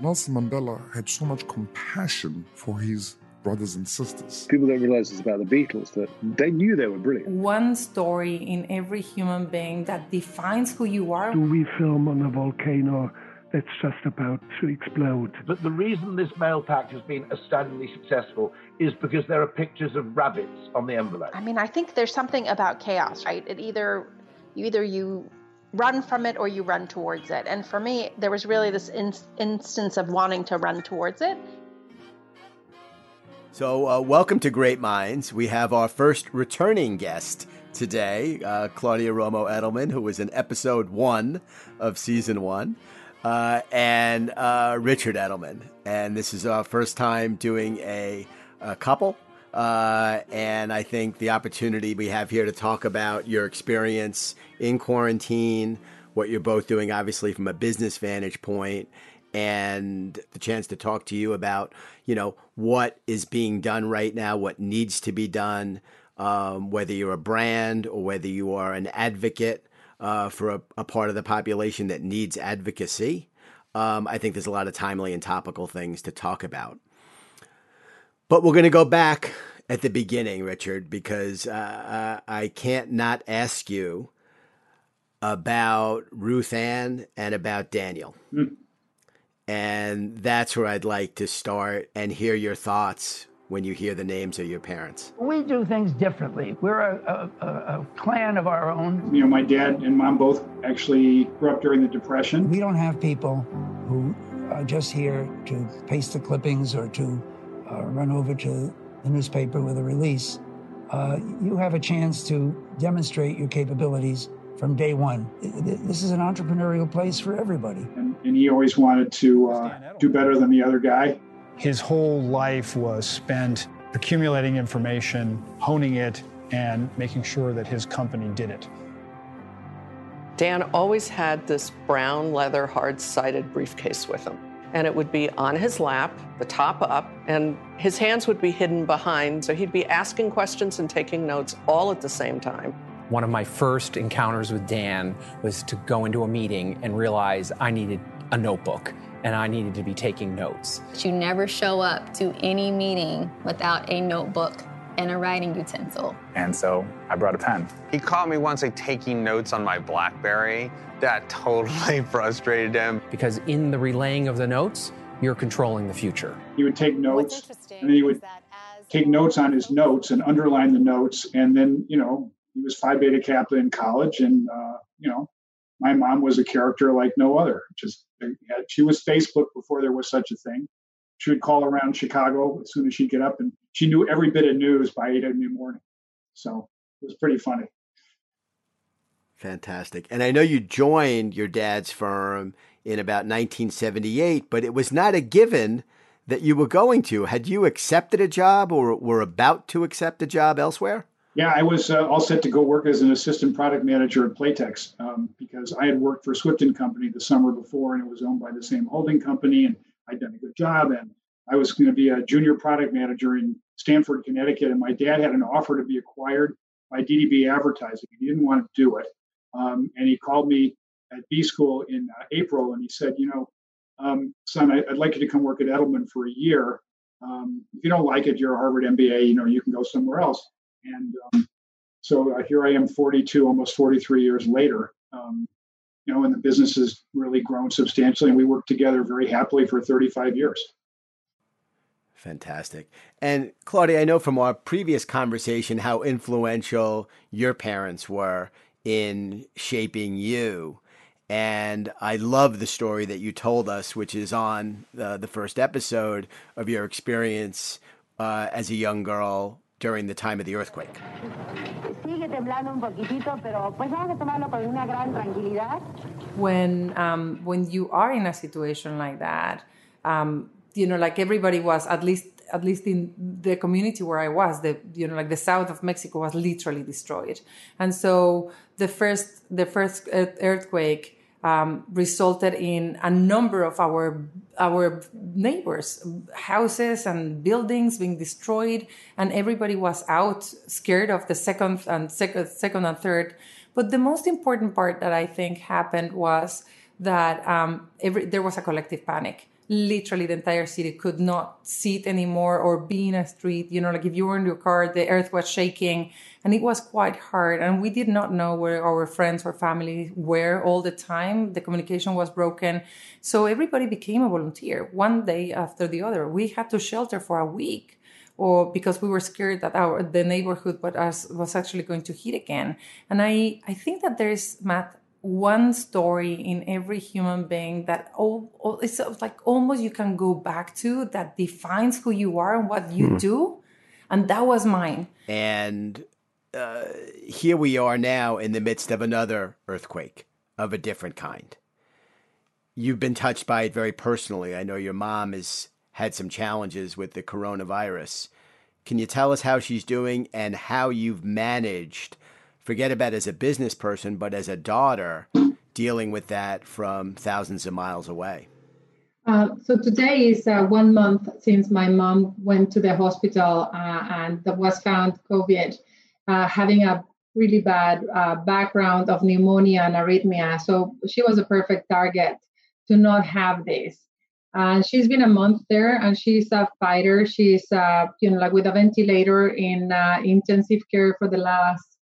Nelson Mandela had so much compassion for his brothers and sisters. People don't realize it's about the Beatles that they knew they were brilliant. One story in every human being that defines who you are. Do we film on a volcano that's just about to explode? But the reason this mail pack has been astoundingly successful is because there are pictures of rabbits on the envelope. I mean, I think there's something about chaos, right? It either you either you run from it or you run towards it. And for me, there was really this in- instance of wanting to run towards it. So, uh, welcome to Great Minds. We have our first returning guest today, uh, Claudia Romo Edelman, who was in episode one of season one, uh, and uh, Richard Edelman. And this is our first time doing a, a couple. Uh, and I think the opportunity we have here to talk about your experience in quarantine, what you're both doing, obviously, from a business vantage point, and the chance to talk to you about, you know, what is being done right now, what needs to be done, um, whether you're a brand or whether you are an advocate uh, for a, a, part of the population that needs advocacy. Um, I think there's a lot of timely and topical things to talk about. But we're going to go back at the beginning, Richard, because uh, I can't not ask you about Ruth Ann and about Daniel. Mm. And that's where I'd like to start and hear your thoughts when you hear the names of your parents. We do things differently. We're a, a, a, clan of our own. You know, my dad and mom both actually grew up during the Depression. We don't have people who are just here to paste the clippings or to uh, run over to the newspaper with a release. Uh, you have a chance to demonstrate your capabilities from day one. This is an entrepreneurial place for everybody. And, and he always wanted to uh, do better than the other guy. His whole life was spent accumulating information, honing it, and making sure that his company did it. Dan always had this brown leather hard sided briefcase with him. And it would be on his lap, the top up, and his hands would be hidden behind. So he'd be asking questions and taking notes all at the same time. One of my first encounters with Dan was to go into a meeting and realize I needed a notebook and I needed to be taking notes. You never show up to any meeting without a notebook and a writing utensil. And so I brought a pen. He caught me once like taking notes on my Blackberry. That totally frustrated him. Because in the relaying of the notes, you're controlling the future. He would take notes and then he would take notes on his notes and underline the notes and then, you know, he was Phi Beta Kappa in college, and uh, you know, my mom was a character like no other. Just she was Facebook before there was such a thing. She would call around Chicago as soon as she'd get up, and she knew every bit of news by eight in the morning. So it was pretty funny. Fantastic. And I know you joined your dad's firm in about 1978, but it was not a given that you were going to. Had you accepted a job or were about to accept a job elsewhere? Yeah, I was uh, all set to go work as an assistant product manager at Playtex um, because I had worked for Swift and Company the summer before, and it was owned by the same holding company, and I'd done a good job. And I was going to be a junior product manager in Stamford, Connecticut, and my dad had an offer to be acquired by DDB Advertising. He didn't want to do it, um, and he called me at B school in uh, April, and he said, "You know, um, son, I, would like you to come work at Edelman for a year. Um, if you don't like it, you're a Harvard MBA. You know, you can go somewhere else." And um, so uh, here I am 42, almost 43 years later. Um, you know, and the business has really grown substantially, and we worked together very happily for 35 years. Fantastic. And Claudia, I know from our previous conversation how influential your parents were in shaping you. And I love the story that you told us, which is on the, the first episode of your experience uh, as a young girl during the time of the earthquake. When, um, when you are in a situation like that, um, you know, like everybody was, at least at least in the community where I was, the you know, like the south of Mexico was literally destroyed, and so the first the first earthquake um, resulted in a number of our our neighbors houses and buildings being destroyed and everybody was out scared of the second and second second and third but the most important part that i think happened was that um, every, there was a collective panic. Literally, the entire city could not sit anymore or be in a street. You know, like if you were in your car, the earth was shaking, and it was quite hard. And we did not know where our friends or family were all the time. The communication was broken, so everybody became a volunteer one day after the other. We had to shelter for a week or because we were scared that our the neighborhood was actually going to hit again. And I I think that there's Matt one story in every human being that all, all it's like almost you can go back to that defines who you are and what you Hmm. do, and that was mine. And uh, here we are now in the midst of another earthquake of a different kind. You've been touched by it very personally. I know your mom has had some challenges with the coronavirus. Can you tell us how she's doing and how you've managed, forget about as a business person, but as a daughter, dealing with that from thousands of miles away? Uh, so today is uh, one month since my mom went to the hospital uh, and was found COVID, uh, having a really bad uh, background of pneumonia and arrhythmia. So she was a perfect target to not have this. And she's been a month there, and she's a fighter. She's, uh, you know, like with a ventilator in uh, intensive care for the last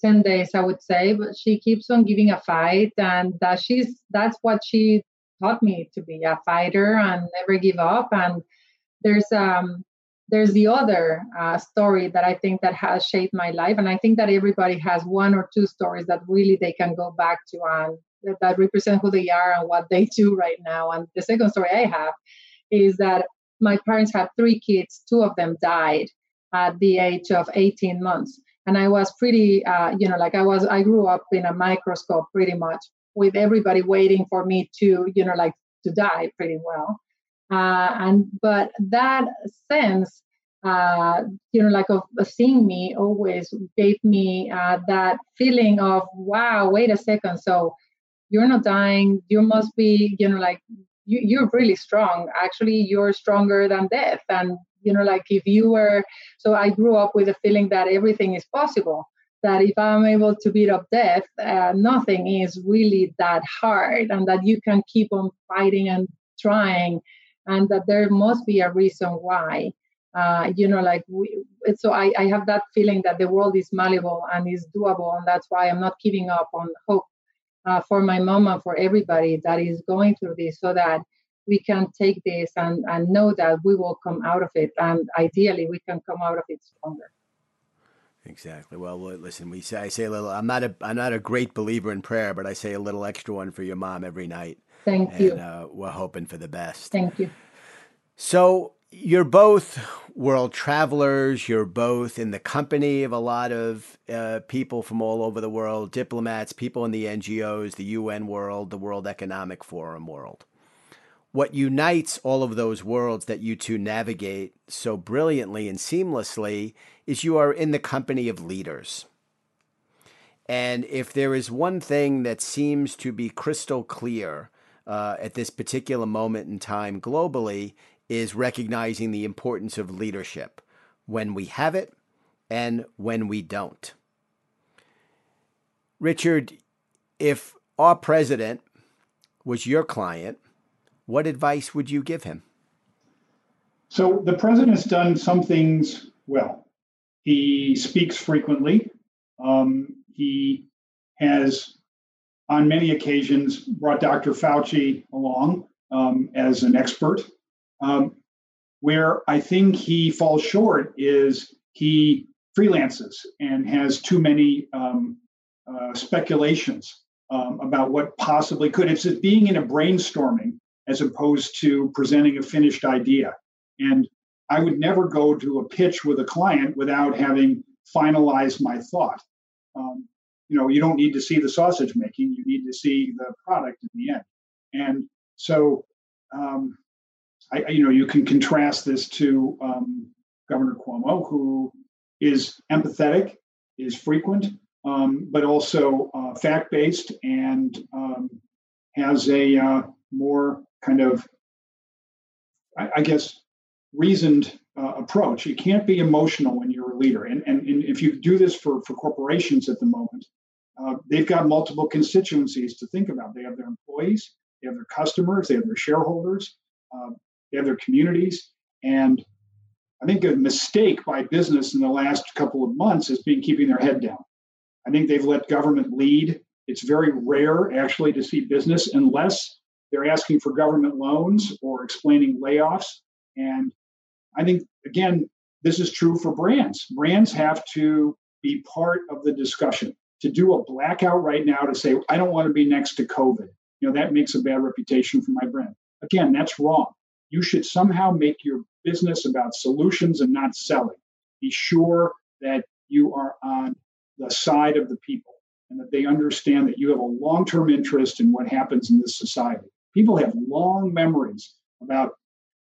10 days i would say but she keeps on giving a fight and she's that's what she taught me to be a fighter and never give up. And there's um there's the other uh, story that i think that has shaped my life. And i think that everybody has one or two stories that really they can go back to and that, that represent who they are and what they do right now. And the second story i have is that my parents had three kids two of them died at the age of 18 months and i was pretty uh, you know like i was i grew up in a microscope pretty much with everybody waiting for me to you know like to die pretty well. Uh, and but that sense uh, you know like of seeing me always gave me uh, that feeling of wow wait a second. So you're not dying. You must be you know like you, you're really strong. Actually you're stronger than death. And you know like if you were so i grew up with a feeling that everything is possible that if i'm able to beat up death uh, nothing is really that hard and that you can keep on fighting and trying and that there must be a reason why. Uh, you know like we, so I, I have that feeling that the world is malleable and is doable and that's why i'm not giving up on hope uh, for my mom and for everybody that is going through this so that we can take this and, and know that we will come out of it and ideally we can come out of it stronger Exactly. Well, listen, we say I say a little. I'm not a I'm not a great believer in prayer, but I say a little extra one for your mom every night. Thank and, you. Uh, we're hoping for the best. thank you So you're both world travelers. You're both in the company of a lot of uh, people from all over the world, diplomats, people in the NGOs, the UN world, the World Economic Forum world. What unites all of those worlds that you two navigate so brilliantly and seamlessly is you are in the company of leaders. And if there is one thing that seems to be crystal clear uh, at this particular moment in time globally, is recognizing the importance of leadership when we have it and when we don't. Richard, if our president was your client, what advice would you give him? So the president's done some things well. He speaks frequently. Um, he has, on many occasions, brought Dr. Fauci along um, as an expert. Um, where I think he falls short is he freelances and has too many um, uh, speculations um, about what possibly could. It's being in a brainstorming as opposed to presenting a finished idea. And I would never go to a pitch with a client without having finalized my thought. Um, you know, you don't need to see the sausage making; you need to see the product in the end. And so, um, I, you know, you can contrast this to um, Governor Cuomo, who is empathetic, is frequent, um, but also uh, fact-based and um, has a uh, more kind of, I, I guess, reasoned uh, approach. You can't be emotional when you're a leader, and, and, and if you do this for for corporations at the moment, uh, they've got multiple constituencies to think about. They have their employees, they have their customers, they have their shareholders, um, they have their communities. And I think a mistake by business in the last couple of months has been keeping their head down. I think they've let government lead. It's very rare actually to see business unless they're asking for government loans or explaining layoffs. And I think, again, this is true for brands. Brands have to be part of the discussion. To do a blackout right now to say, I don't want to be next to COVID, you know, that makes a bad reputation for my brand. Again, that's wrong. You should somehow make your business about solutions and not selling. Be sure that you are on the side of the people and that they understand that you have a long term interest in what happens in this society. People have long memories about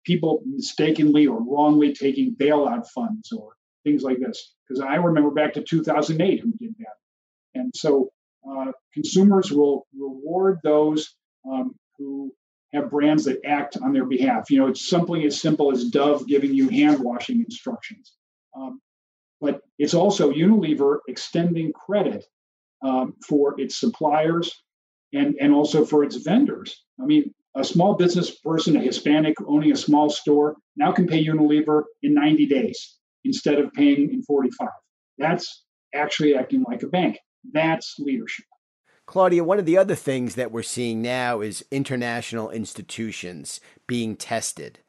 people mistakenly or wrongly taking bailout funds or things like this. Because I remember back to 2008 who did that. And so uh, consumers will reward those um, who have brands that act on their behalf. You know, it's something as simple as Dove giving you hand washing instructions. Um, but it's also Unilever extending credit um, for its suppliers and, and also for its vendors. I mean, a small business person, a Hispanic owning a small store, now can pay Unilever in 90 days instead of paying in 45. That's actually acting like a bank. That's leadership. Claudia, one of the other things that we're seeing now is international institutions being tested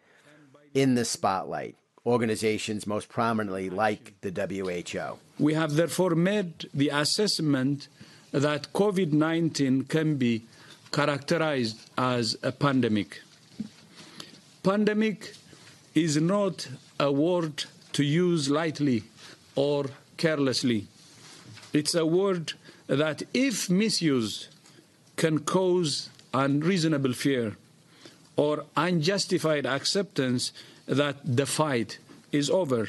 in the spotlight. Organizations most prominently like the WHO. We have therefore made the assessment that COVID 19 can be characterized as a pandemic. Pandemic is not a word to use lightly or carelessly. It's a word that, if misused, can cause unreasonable fear or unjustified acceptance that the fight is over,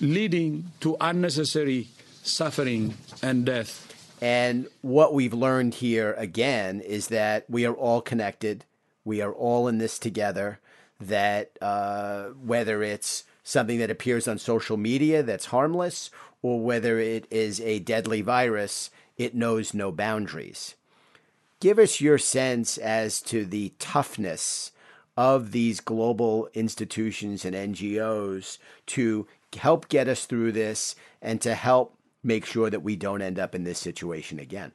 leading to unnecessary suffering and death. And what we've learned here again is that we are all connected. We are all in this together. That uh, whether it's something that appears on social media that's harmless or whether it is a deadly virus, it knows no boundaries. Give us your sense as to the toughness of these global institutions and NGOs to help get us through this and to help make sure that we don't end up in this situation again?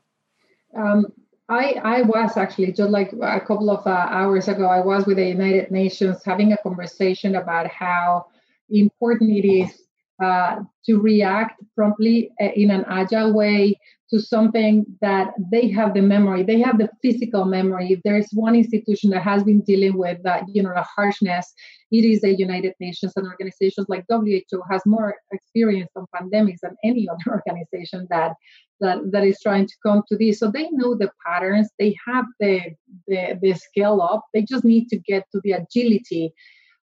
Um, I, I was actually just like a couple of uh, hours ago, I was with the United Nations having a conversation about how important it is uh, to react promptly uh, in an agile way to something that they have the memory, they have the physical memory. If there's one institution that has been dealing with that, you know, the harshness, it is the United Nations and organizations like WHO has more experience on pandemics than any other organization that that, that is trying to come to this. So they know the patterns, they have the the, the scale up. They just need to get to the agility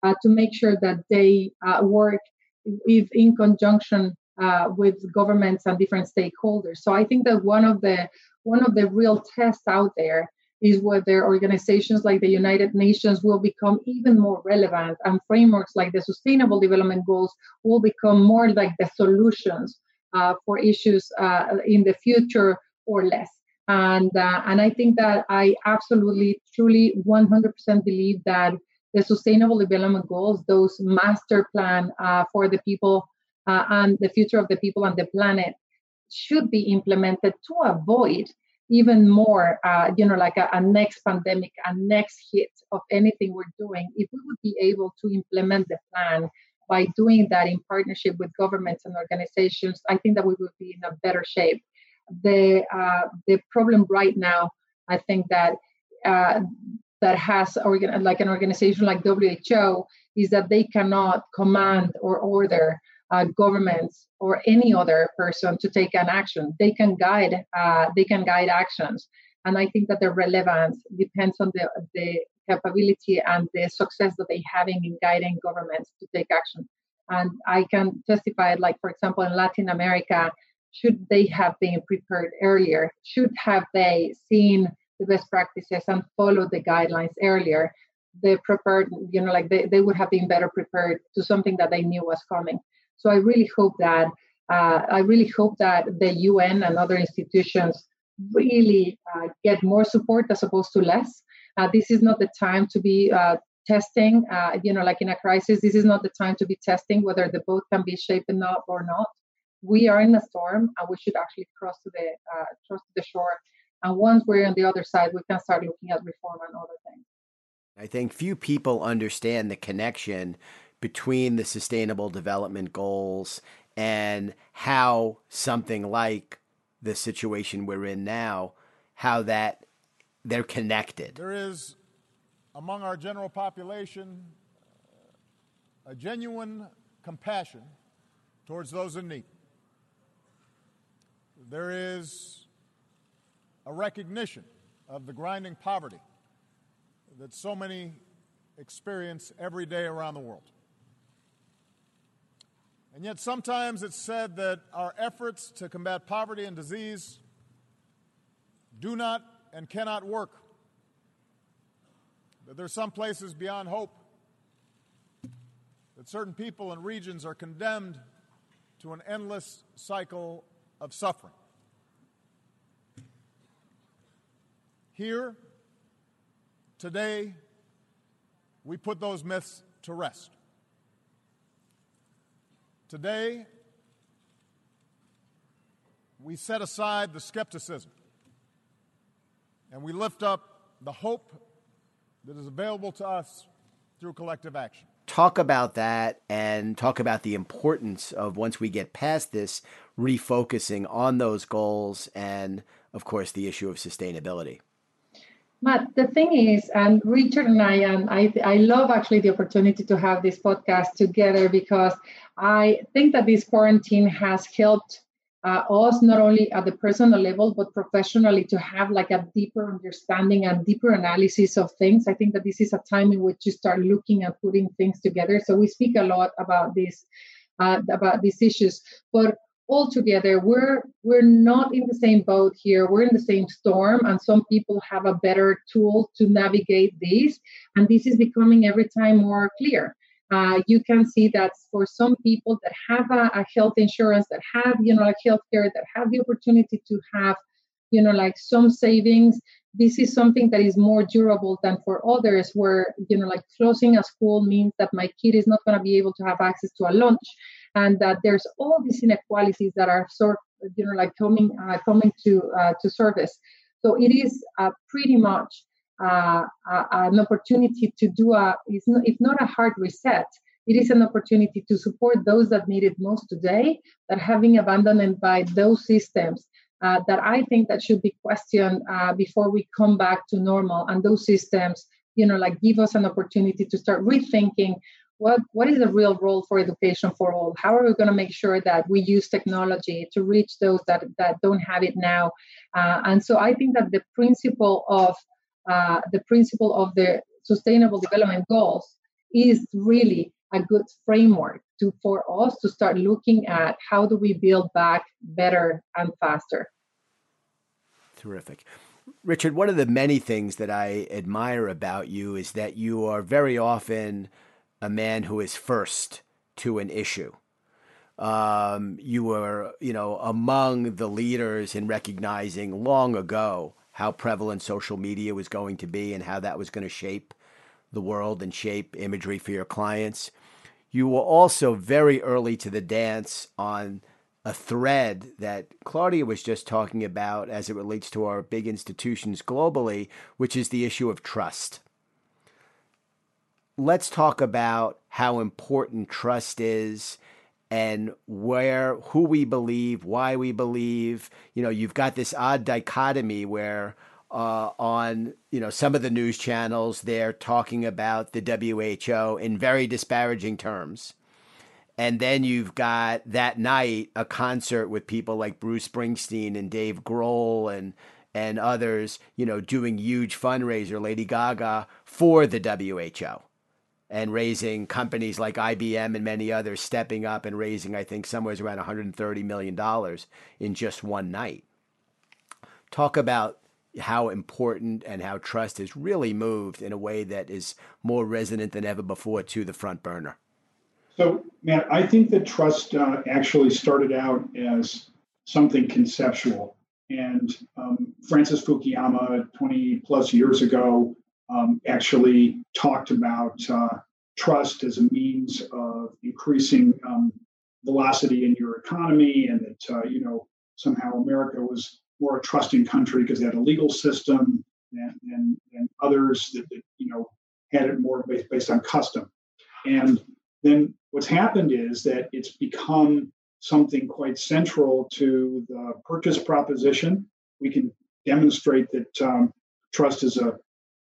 uh, to make sure that they uh, work if in conjunction uh, with governments and different stakeholders. So I think that one of the one of the real tests out there is whether organizations like the United Nations will become even more relevant and frameworks like the Sustainable Development Goals will become more like the solutions uh, for issues uh, in the future or less. And uh, and I think that I absolutely, truly, 100% believe that the Sustainable Development Goals, those master plan uh, for the people uh, and the future of the people and the planet should be implemented to avoid even more, uh, you know, like a, a, next pandemic, a next hit of anything we're doing. If we would be able to implement the plan by doing that in partnership with governments and organizations, I think that we would be in a better shape. The uh, the problem right now, I think that uh, that has organ- like an organization like WHO is that they cannot command or order uh, governments or any other person to take an action. They can guide. Uh, they can guide actions, and I think that the relevance depends on the the capability and the success that they having in guiding governments to take action. And I can testify, like for example, in Latin America, should they have been prepared earlier? Should have they seen the best practices and followed the guidelines earlier? They prepared, you know, like they, they would have been better prepared to something that they knew was coming. So I really hope that uh, I really hope that the UN and other institutions really uh, get more support as opposed to less. Uh, this is not the time to be uh, testing. Uh, you know, like in a crisis, this is not the time to be testing whether the boat can be shapen up or not. We are in a storm, and we should actually cross to the uh, cross to the shore. And once we're on the other side, we can start looking at reform and other things. I think few people understand the connection between the sustainable development goals and how something like the situation we're in now, how that they're connected. There is among our general population a genuine compassion towards those in need. There is a recognition of the grinding poverty that so many experience every day around the world. And yet, sometimes it's said that our efforts to combat poverty and disease do not and cannot work. That there are some places beyond hope. That certain people and regions are condemned to an endless cycle of suffering. Here, today, we put those myths to rest. Today, we set aside the skepticism and we lift up the hope that is available to us through collective action. Talk about that and talk about the importance of once we get past this, refocusing on those goals and, of course, the issue of sustainability. Matt, the thing is, and Richard and I, and I, I love actually the opportunity to have this podcast together because I think that this quarantine has helped uh, us not only at the personal level but professionally to have like a deeper understanding and deeper analysis of things. I think that this is a time in which you start looking and putting things together. So we speak a lot about this, uh, about these issues, but all together we're we're not in the same boat here. We're in the same storm and some people have a better tool to navigate this and this is becoming every time more clear. Uh, you can see that for some people that have a, a health insurance that have you know like healthcare that have the opportunity to have you know like some savings this is something that is more durable than for others where you know like closing a school means that my kid is not going to be able to have access to a lunch and that there's all these inequalities that are sort you know like coming uh, coming to uh, to surface so it is uh, pretty much uh, an opportunity to do a it's not, a hard reset it is an opportunity to support those that need it most today that been abandoned by those systems uh, that I think that should be questioned uh, before we come back to normal. And those systems, you know, like give us an opportunity to start rethinking what what is the real role for education for all? How are we going to make sure that we use technology to reach those that that don't have it now? Uh, and so i think that the principle of uh, the principle of the sustainable development goals is really a good framework to for us to start looking at how do we build back better and faster. Terrific. Richard one of the many things that i admire about you is that you are very often a man who is first to an issue. Um, you were, you know, among the leaders in recognizing long ago how prevalent social media was going to be and how that was going to shape the world and shape imagery for your clients. You were also very early to the dance on a thread that Claudia was just talking about as it relates to our big institutions globally, which is the issue of trust let's talk about how important trust is and where who we believe, why we believe. You know, you've got this odd dichotomy where uh, on you know some of the news channels they're talking about the WHO in very disparaging terms. And then you've got that night a concert with people like Bruce Springsteen and Dave Grohl and and others, you know, doing huge fundraiser, Lady Gaga for the WHO and raising companies like IBM and many others stepping up and raising, I think, somewhere around $130 million in just one night. Talk about how important and how trust has really moved in a way that is more resonant than ever before to the front burner. So, Matt, I think that trust uh, actually started out as something conceptual. And um, Francis Fukuyama, 20 plus years ago, um, actually talked about uh, trust as a means of increasing um, velocity in your economy, and that uh, you know somehow America was more a trusting country because they had a legal system and, and, and others that, that, you know had it more based, based on custom. And then what's happened is that it's become something quite central to the purchase proposition. We can demonstrate that um, trust is a,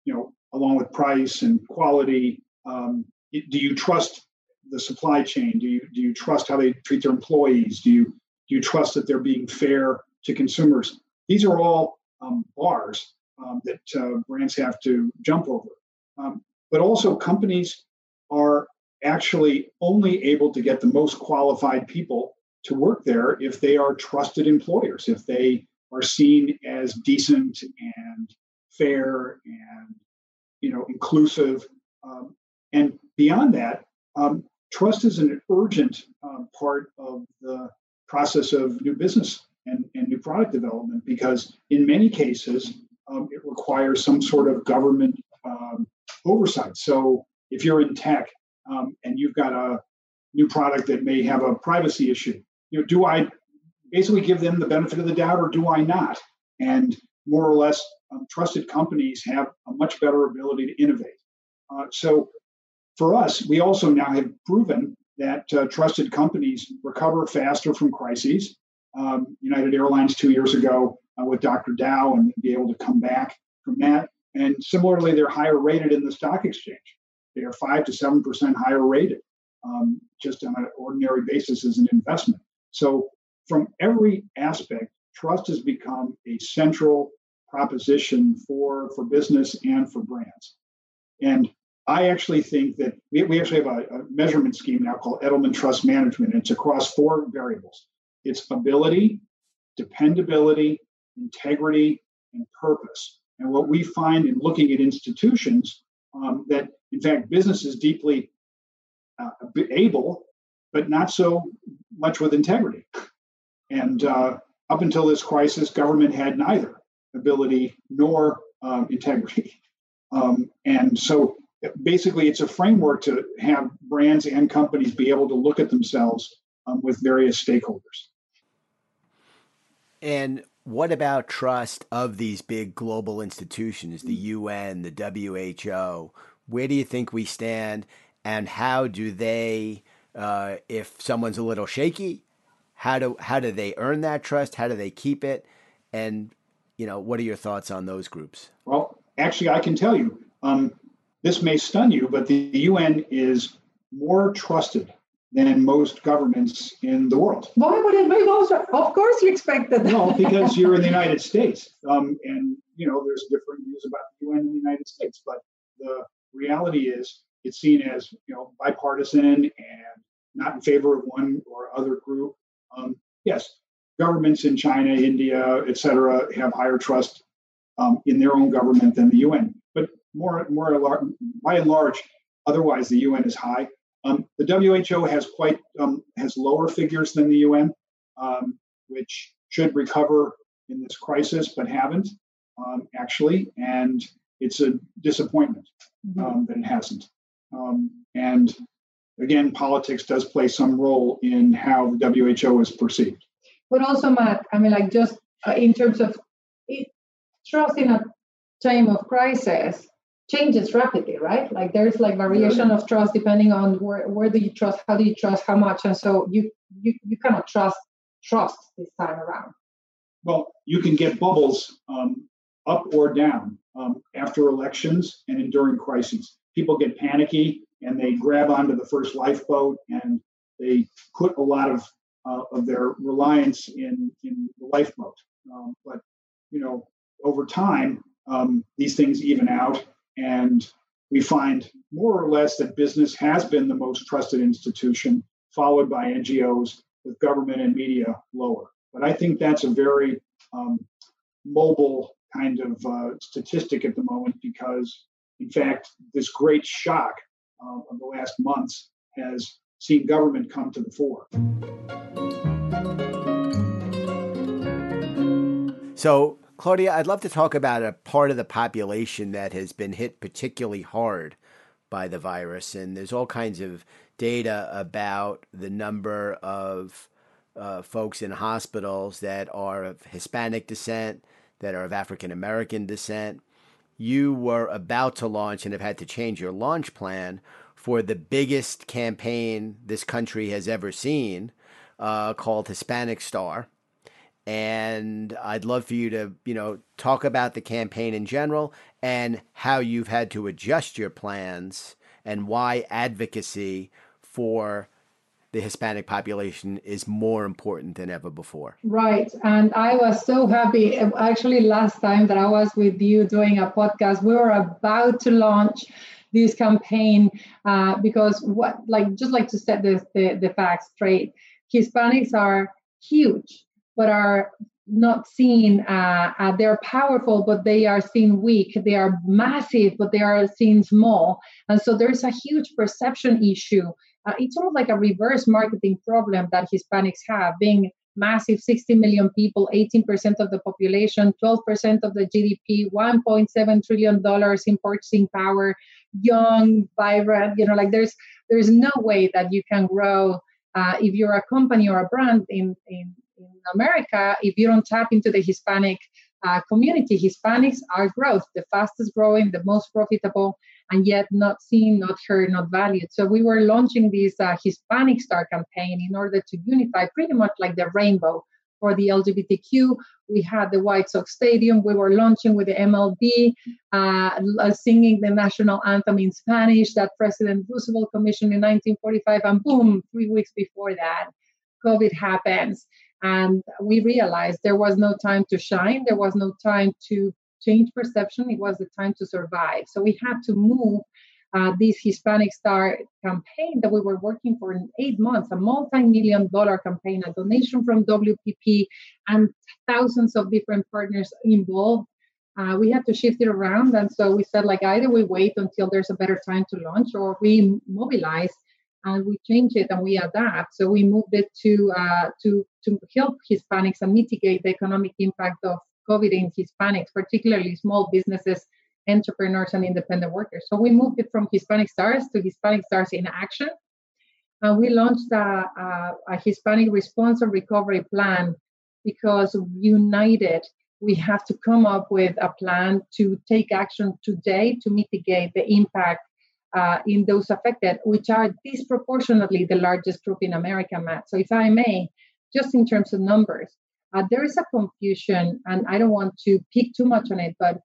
you know, along with price and quality. Um, do you trust the supply chain? Do you do you trust how they treat their employees? Do you do you trust that they're being fair to consumers? These are all um, bars um, that uh, brands have to jump over. Um, but also, companies are actually only able to get the most qualified people to work there if they are trusted employers, if they are seen as decent and fair and you know inclusive. Um, and beyond that, um, trust is an urgent um, part of the process of new business and, and new product development because in many cases um, it requires some sort of government um, oversight. So if you're in tech um, and you've got a new product that may have a privacy issue, you know, do I basically give them the benefit of the doubt or do I not? And more or less, um, trusted companies have a much better ability to innovate. Uh, so for us, we also now have proven that uh, trusted companies recover faster from crises. Um, United Airlines two years ago uh, with Dr. Dao and be able to come back from that. And similarly, they're higher rated in the stock exchange. They are five to seven percent higher rated, um, just on an ordinary basis as an investment. So, from every aspect, trust has become a central proposition for for business and for brands. And I actually think that we, we actually have a, a measurement scheme now called Edelman Trust Management. It's across four variables. It's ability, dependability, integrity, and purpose. And what we find in looking at institutions um, that, in fact, business is deeply uh, able, but not so much with integrity. And uh, up until this crisis, government had neither ability nor um, integrity. Um, and so basically, it's a framework to have brands and companies be able to look at themselves um, with various stakeholders. And what about trust of these big global institutions, the UN, the WHO? Where do you think we stand, and how do they, uh, if someone's a little shaky, how do how do they earn that trust? How do they keep it? And you know, what are your thoughts on those groups? Well, actually, I can tell you. Um, this may stun you, but the UN is more trusted than most governments in the world. Why would it be most? Of course, you expect that. well, because you're in the United States, um, and you know there's different views about the UN in the United States, but the reality is it's seen as you know bipartisan and not in favor of one or other group. Um, yes, governments in China, India, et cetera, have higher trust um, in their own government than the UN. But more, more by and large, otherwise the UN is high. Um, the WHO has quite um, has lower figures than the UN, um, which should recover in this crisis, but haven't um, actually, and it's a disappointment mm-hmm. Um, that it hasn't. Um, and again, politics does play some role in how the WHO is perceived. But also, Matt, I mean, like just uh, in terms of it, trust in a time of crisis changes rapidly, right? Like there's like variation of trust depending on where, where do you trust, how do you trust, how much, and so you you you cannot trust trust this time around. Well, you can get bubbles um, up or down um, after elections and during crises. People get panicky and they grab onto the first lifeboat and they put a lot of uh, of their reliance in in the lifeboat. Um, but you know, over time, um, these things even out, and we find more or less that business has been the most trusted institution, followed by NGOs, with government and media lower. But I think that's a very um, mobile kind of uh, statistic at the moment because, in fact, this great shock uh, of the last months has seen government come to the fore. So, Claudia, I'd love to talk about a part of the population that has been hit particularly hard by the virus. And there's all kinds of data about the number of uh, folks in hospitals that are of Hispanic descent, that are of African American descent. You were about to launch and have had to change your launch plan for the biggest campaign this country has ever seen, uh, called Hispanic Star. And I'd love for you to, you know, talk about the campaign in general and how you've had to adjust your plans and why advocacy for the Hispanic population is more important than ever before. Right. And I was so happy. Actually, last time that I was with you doing a podcast, we were about to launch this campaign uh, because what like just like to set the, the, facts straight hispanics are huge but are not seen uh, uh, they're powerful but they are seen weak they are massive but they are seen small and so there's a huge perception issue uh, it's almost like a reverse marketing problem that hispanics have being massive 60 million people 18% of the population 12% of the gdp 1.7 trillion dollars in purchasing power young vibrant you know like there's there's no way that you can grow uh, if you're a company or a brand in, in in America, if you don't tap into the Hispanic uh, community, Hispanics are growth, the fastest growing, the most profitable, and yet not seen, not heard, not valued. So we were launching this uh, Hispanic Star campaign in order to unify pretty much like the rainbow for the LGBTQ. We had the White Sox Stadium. We were launching with the MLB, uh, singing the national anthem in Spanish that President Roosevelt commissioned in 1945. And boom, three weeks before that, COVID happens. And we realized there was no time to shine, there was no time to change perception, it was the time to survive. So we had to move uh, this Hispanic Star campaign that we were working for in eight months, a multi-million dollar campaign, a donation from WPP, and thousands of different partners involved. Uh, we had to shift it around, and so we said like either we wait until there's a better time to launch, or we mobilize and we change it and we adapt. So we moved it to uh, to to help Hispanics and mitigate the economic impact of COVID in Hispanics, particularly small businesses, entrepreneurs, and independent workers. So we moved it from Hispanic Stars to Hispanic Stars in Action. And we launched a, a, a Hispanic Response and Recovery Plan because united, we have to come up with a plan to take action today to mitigate the impact uh, in those affected, which are disproportionately the largest group in America, Matt. So, if I may, just in terms of numbers, uh, there is a confusion, and I don't want to pick too much on it, but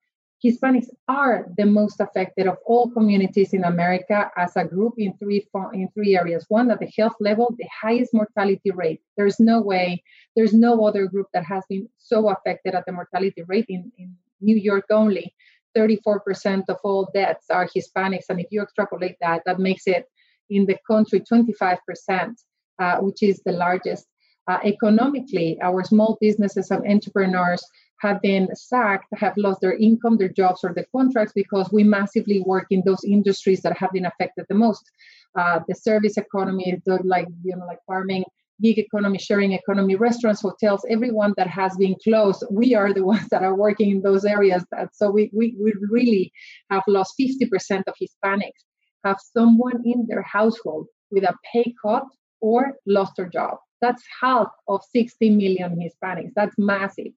Hispanics are the most affected of all communities in America as a group in three in three areas. One, at the health level, the highest mortality rate. There's no way, there's no other group that has been so affected at the mortality rate in, in New York only. 34% of all deaths are Hispanics. And if you extrapolate that, that makes it in the country 25%, uh, which is the largest. Uh, economically, our small businesses and entrepreneurs have been sacked, have lost their income, their jobs, or their contracts because we massively work in those industries that have been affected the most. Uh, the service economy, the, like you know, like farming, gig economy, sharing economy, restaurants, hotels, everyone that has been closed, we are the ones that are working in those areas. That, so we, we, we really have lost 50% of Hispanics have someone in their household with a pay cut or lost their job. That's half of 60 million Hispanics. That's massive.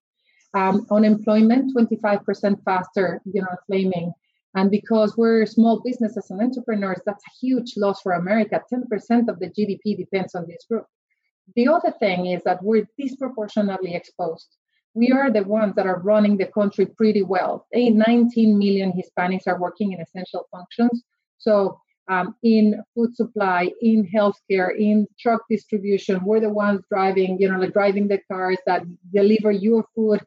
Um, unemployment 25% faster, you know, flaming. And because we're small businesses and entrepreneurs, that's a huge loss for America. 10% of the GDP depends on this group. The other thing is that we're disproportionately exposed. We are the ones that are running the country pretty well. 19 million Hispanics are working in essential functions. So, um, in food supply, in healthcare, in truck distribution, we're the ones driving, you know, like driving the cars that deliver your food,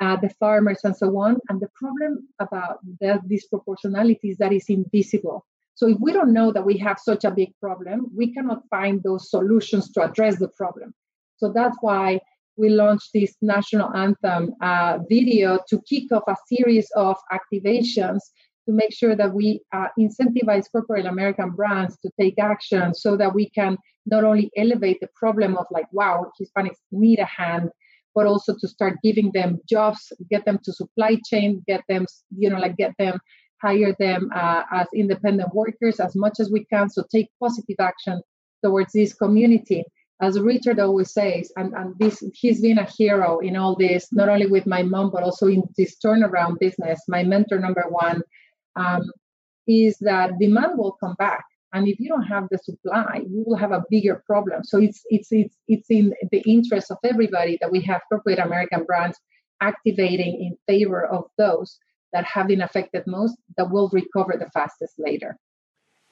uh, the farmers, and so on. And the problem about the disproportionality is that it's invisible. So if we don't know that we have such a big problem, we cannot find those solutions to address the problem. So that's why we launched this national anthem uh, video to kick off a series of activations to make sure that we uh, incentivize corporate American brands to take action so that we can not only elevate the problem of like, wow, Hispanics need a hand, but also to start giving them jobs, get them to supply chain, get them, you know, like get them, hire them uh, as independent workers as much as we can. So take positive action towards this community. As Richard always says, and, and this he's been a hero in all this, not only with my mom, but also in this turnaround business. My mentor number one um, is that demand will come back and if you don't have the supply you will have a bigger problem so it's it's it's it's in the interest of everybody that we have corporate american brands activating in favor of those that have been affected most that will recover the fastest later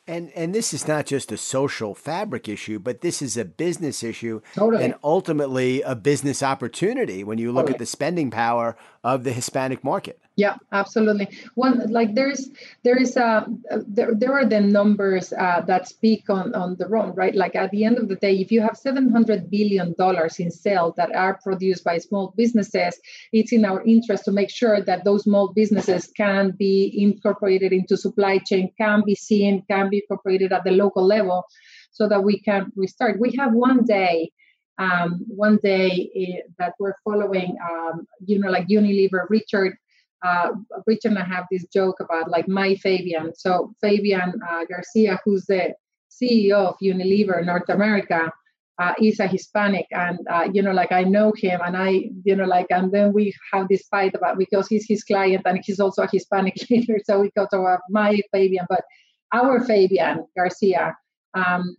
and and this is not just a social fabric issue, but this is a business issue totally. and ultimately a business opportunity when you look totally. at the spending power of the Hispanic market. Yeah, absolutely. One like there is there is a there, there are the numbers uh, that speak on on the wrong right. Like at the end of the day, if you have seven hundred billion dollars in sales that are produced by small businesses, it's in our interest to make sure that those small businesses can be incorporated into supply chain, can be seen, can be incorporated at the local level, so that we can restart. We have one day um, one day uh, that we're following, um, you know, like Unilever, Richard uh, Richard and I have this joke about like my Fabian. So Fabian uh, Garcia, who's the CEO of Unilever North America, uh, is a Hispanic, and uh, you know, like I know him, and I, you know, like, and then we have this fight about because he's his client and he's also a Hispanic leader, so we got to my Fabian, but our Fabian Garcia um,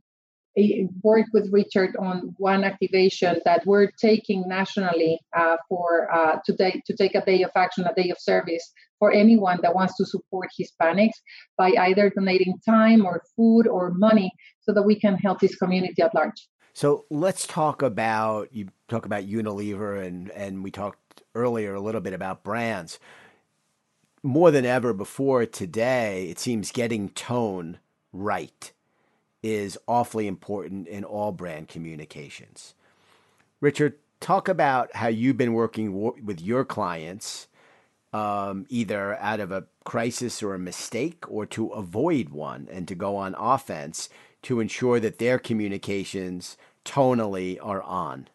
worked with Richard on one activation that we're taking nationally uh, for uh, to, take, to take a day of action, a day of service for anyone that wants to support Hispanics by either donating time or food or money so that we can help this community at large. So let's talk about you talk about Unilever and and we talked earlier a little bit about brands. More than ever before today, it seems getting tone right is awfully important in all brand communications. Richard, talk about how you've been working with your clients, um, either out of a crisis or a mistake, or to avoid one and to go on offense to ensure that their communications tonally are on.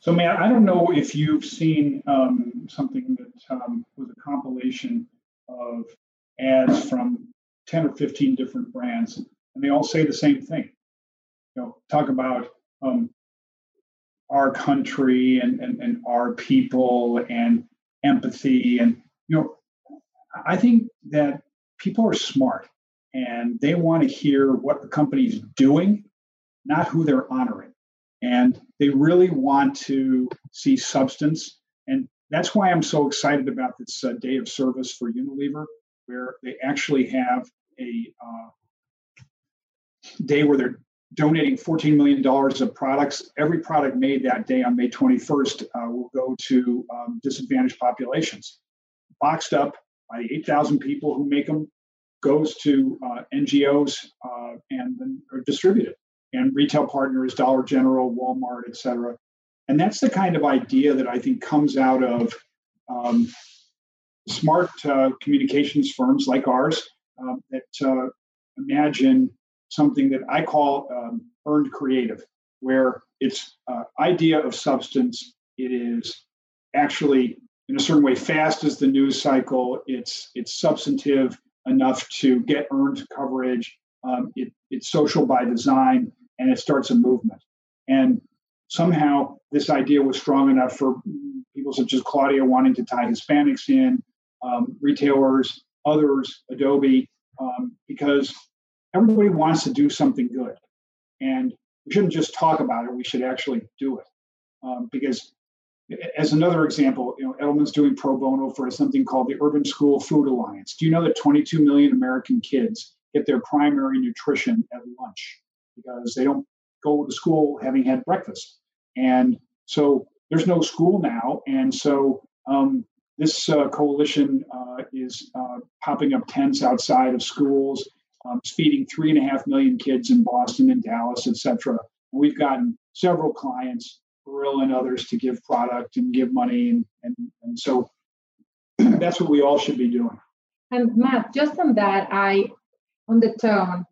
So, Matt, I don't know if you've seen um, something that um, was a compilation of ads from 10 or 15 different brands, and they all say the same thing. You know, talk about um, our country and, and, and our people and empathy. And, you know, I think that people are smart and they want to hear what the company's doing, not who they're honoring. And they really want to see substance. And that's why I'm so excited about this uh, day of service for Unilever where they actually have a uh, day where they're donating $14 million of products. Every product made that day on May 21st uh, will go to um, disadvantaged populations. Boxed up by 8,000 people who make them, goes to uh, NGOs uh, and then are distributed. And retail partners, Dollar General, Walmart, et cetera. And that's the kind of idea that I think comes out of um, smart uh, communications firms like ours um, that uh, imagine something that I call um, earned creative, where it's uh, idea of substance. It is actually in a certain way fast as the news cycle. It's it's substantive enough to get earned coverage. Um, it, it's social by design, and it starts a movement. And somehow this idea was strong enough for people such as Claudia wanting to tie Hispanics in, um, retailers, others, Adobe, um, because everybody wants to do something good. And we shouldn't just talk about it, we should actually do it. Um, because, as another example, you know, Edelman's doing pro bono for something called the Urban School Food Alliance. Do you know that 22 million American kids get their primary nutrition at lunch because they don't go to school having had breakfast? And so there's no school now. And so um, this uh, coalition uh, is uh, popping up tents outside of schools, um, feeding three and a half million kids in Boston and Dallas, et cetera. And we've gotten several clients, Barilla and others, to give product and give money. And, and, and so that's what we all should be doing. And Matt, just on that, I, on the tone,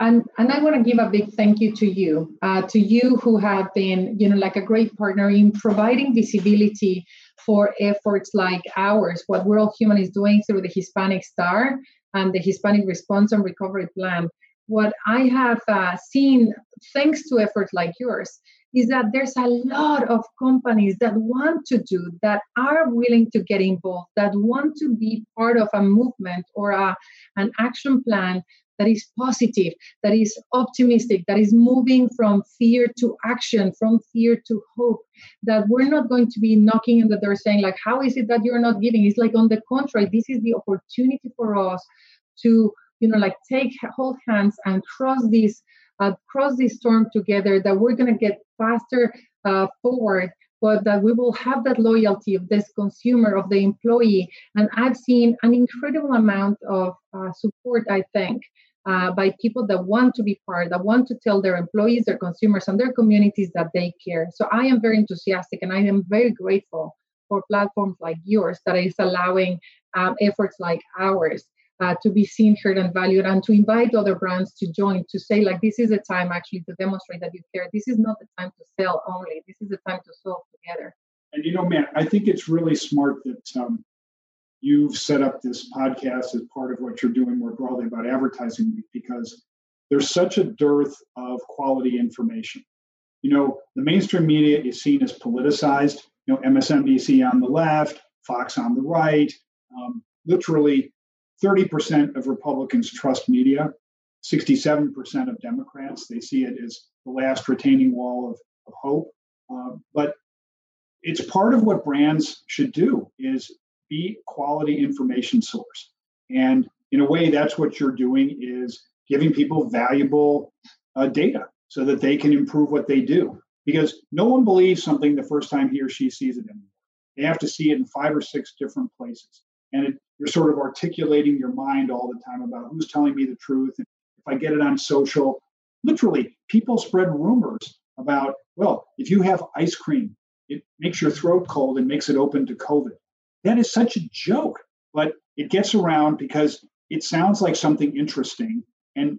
and and I want to give a big thank you to you, uh, to you who have been, you know, like a great partner in providing visibility for efforts like ours, what We Are All Human is doing through the Hispanic Star and the Hispanic Response and Recovery Plan. What I have uh, seen, thanks to efforts like yours, is that there's a lot of companies that want to do, that are willing to get involved, that want to be part of a movement or a, an action plan that is positive, that is optimistic, that is moving from fear to action, from fear to hope. That we're not going to be knocking on the door saying, like, how is it that you're not giving? It's like, on the contrary, this is the opportunity for us to, you know, like take hold hands and cross this, uh, cross this storm together. That we're going to get faster uh, forward but that we will have that loyalty of this consumer, of the employee. And I've seen an incredible amount of uh, support, I think, uh, by people that want to be part, that want to tell their employees, their consumers, and their communities that they care. So I am very enthusiastic and I am very grateful for platforms like yours that is allowing um, efforts like ours uh, to be seen, heard, and valued, and to invite other brands to join to say, like, this is a time actually to demonstrate that you care. This is not the time to sell only. This is the time to solve together. And you know, man, I think it's really smart that um, you've set up this podcast as part of what you're doing more broadly about advertising because there's such a dearth of quality information. You know, the mainstream media is seen as politicized. You know, MSNBC on the left, Fox on the right. Um, literally, 30% of Republicans trust media. 67% of Democrats they see it as the last retaining wall of, of hope. Uh, but it's part of what brands should do is be quality information source. And in a way, that's what you're doing is giving people valuable uh, data so that they can improve what they do. Because no one believes something the first time he or she sees it anymore. They have to see it in five or six different places. And it, you're sort of articulating your mind all the time about who's telling me the truth. And if I get it on social, literally, people spread rumors about, well, if you have ice cream, it makes your throat cold and makes it open to COVID. That is such a joke, but it gets around because it sounds like something interesting. And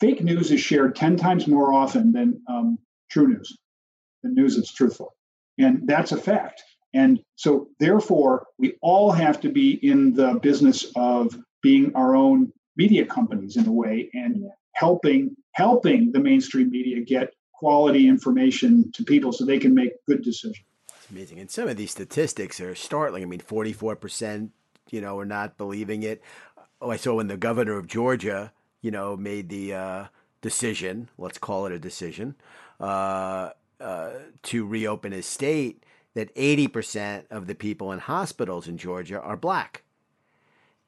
fake news is shared 10 times more often than um, true news, the news that's truthful. And that's a fact. And so, therefore, we all have to be in the business of being our own media companies in a way and helping helping the mainstream media get quality information to people so they can make good decisions amazing. And some of these statistics are startling. I mean, 44%, you know, are not believing it. Oh, I saw when the governor of Georgia, you know, made the uh, decision, let's call it a decision, uh, uh, to reopen his state, that 80% of the people in hospitals in Georgia are black.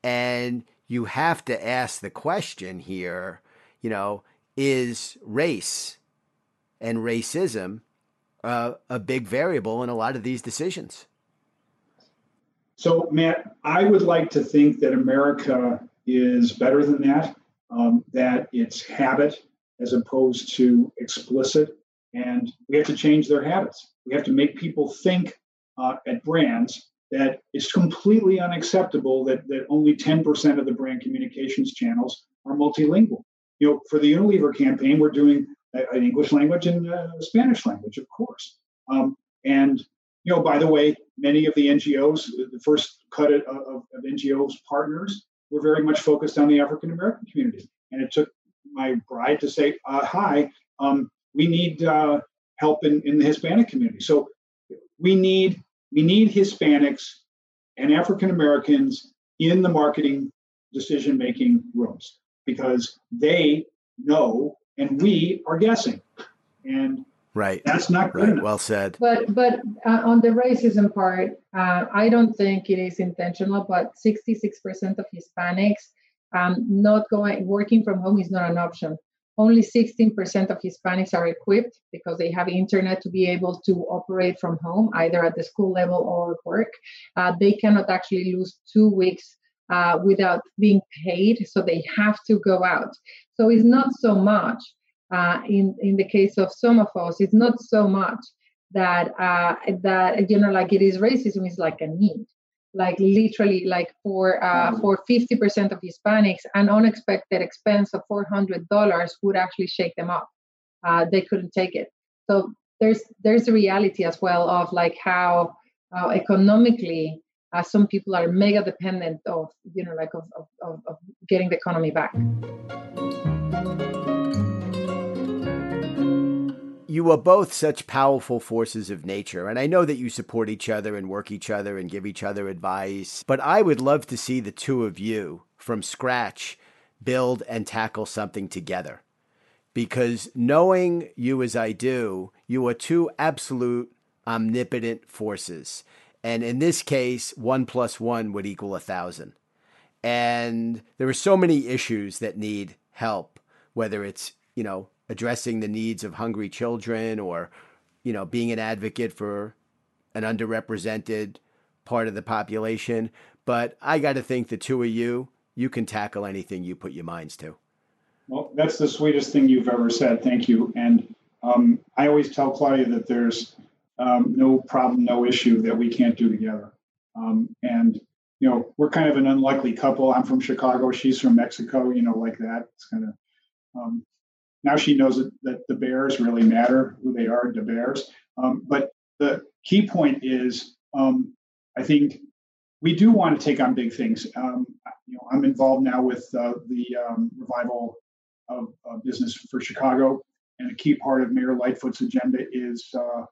And you have to ask the question here, you know, is race and racism uh, a big variable in a lot of these decisions. So, Matt, I would like to think that America is better than that, um, that it's habit as opposed to explicit. And we have to change their habits. We have to make people think uh, at brands that it's completely unacceptable that, that only 10% of the brand communications channels are multilingual. You know, for the Unilever campaign, we're doing an English language and a Spanish language, of course. Um, and you know, by the way, many of the NGOs, the first cut of, of, NGOs partners, were very much focused on the African American community. And it took my bride to say, uh, "Hi, um, we need uh, help in, in the Hispanic community." So we need we need Hispanics and African Americans in the marketing decision making rooms because they know and we are guessing. And right, that's not good right. enough. Well said. But but uh, on the racism part, uh, I don't think it is intentional. But 66% of Hispanics um, not going working from home is not an option. Only 16% of Hispanics are equipped because they have internet to be able to operate from home, either at the school level or work. Uh, they cannot actually lose two weeks uh, without being paid, so they have to go out. So it's not so much uh, in in the case of some of us, it's not so much that uh, that you know like it is racism is like a need. like literally like for uh, for 50% of hispanics an unexpected expense of $400 would actually shake them up uh, they couldn't take it so there's there's a reality as well of like how uh, economically uh, some people are mega dependent of you know like of, of, of getting the economy back you are both such powerful forces of nature, and I know that you support each other and work each other and give each other advice, but I would love to see the two of you from scratch build and tackle something together. Because knowing you as I do, you are two absolute omnipotent forces. And in this case, one plus one would equal a thousand. And there are so many issues that need help, whether it's, you know, addressing the needs of hungry children or, you know, being an advocate for an underrepresented part of the population. But I got to think the two of you, you can tackle anything you put your minds to. Well, that's the sweetest thing you've ever said. Thank you. And um, I always tell Claudia that there's um, no problem, no issue that we can't do together. Um, and you know, we're kind of an unlikely couple. I'm from Chicago. She's from Mexico. You know, like that. It's kind of um, now she knows that, that the Bears really matter, who they are, the Bears. Um, but the key point is, um, I think we do want to take on big things. Um, you know, I'm involved now with uh, the revival of uh, business for Chicago, and a key part of Mayor Lightfoot's agenda is uh,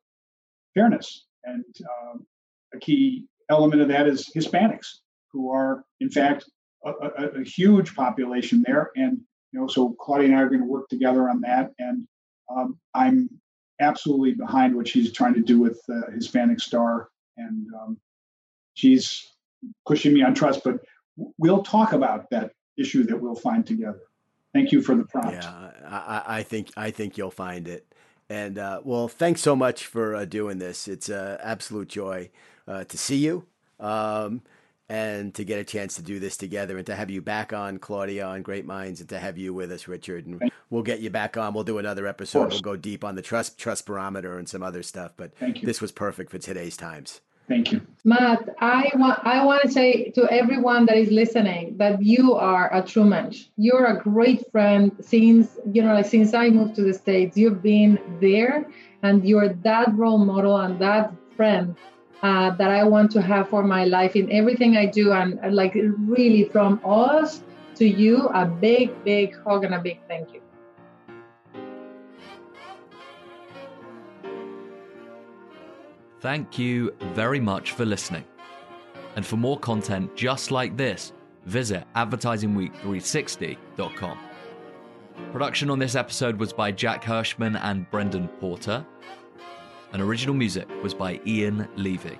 fairness, and um, a key element of that is Hispanics, who are in fact a, a, a huge population there, and you know, so Claudia and I are going to work together on that, and um, I'm absolutely behind what she's trying to do with uh, Hispanic Star, and um, she's pushing me on trust. But we'll talk about that issue that we'll find together. Thank you for the prompt. Yeah, I, I think I think you'll find it. And uh, well, thanks so much for uh, doing this. It's an absolute joy uh, to see you. Um, and to get a chance to do this together and to have you back on Claudia on Great Minds and to have you with us, Richard. And we'll get you back on. We'll do another episode. We'll go deep on the trust trust barometer and some other stuff. But this was perfect for today's times. Thank you. Matt, I want I want to say to everyone that is listening that you are a true mensch. You're a great friend since you know like since I moved to the States. You've been there and you're that role model and that friend uh, that I want to have for my life in everything I do. And, like really from us to you, a big, big hug and a big thank you. Thank you very much for listening. And for more content just like this, visit advertisingweek360.com. Production on this episode was by Jack Hirschman and Brendan Porter and original music was by Ian Levy.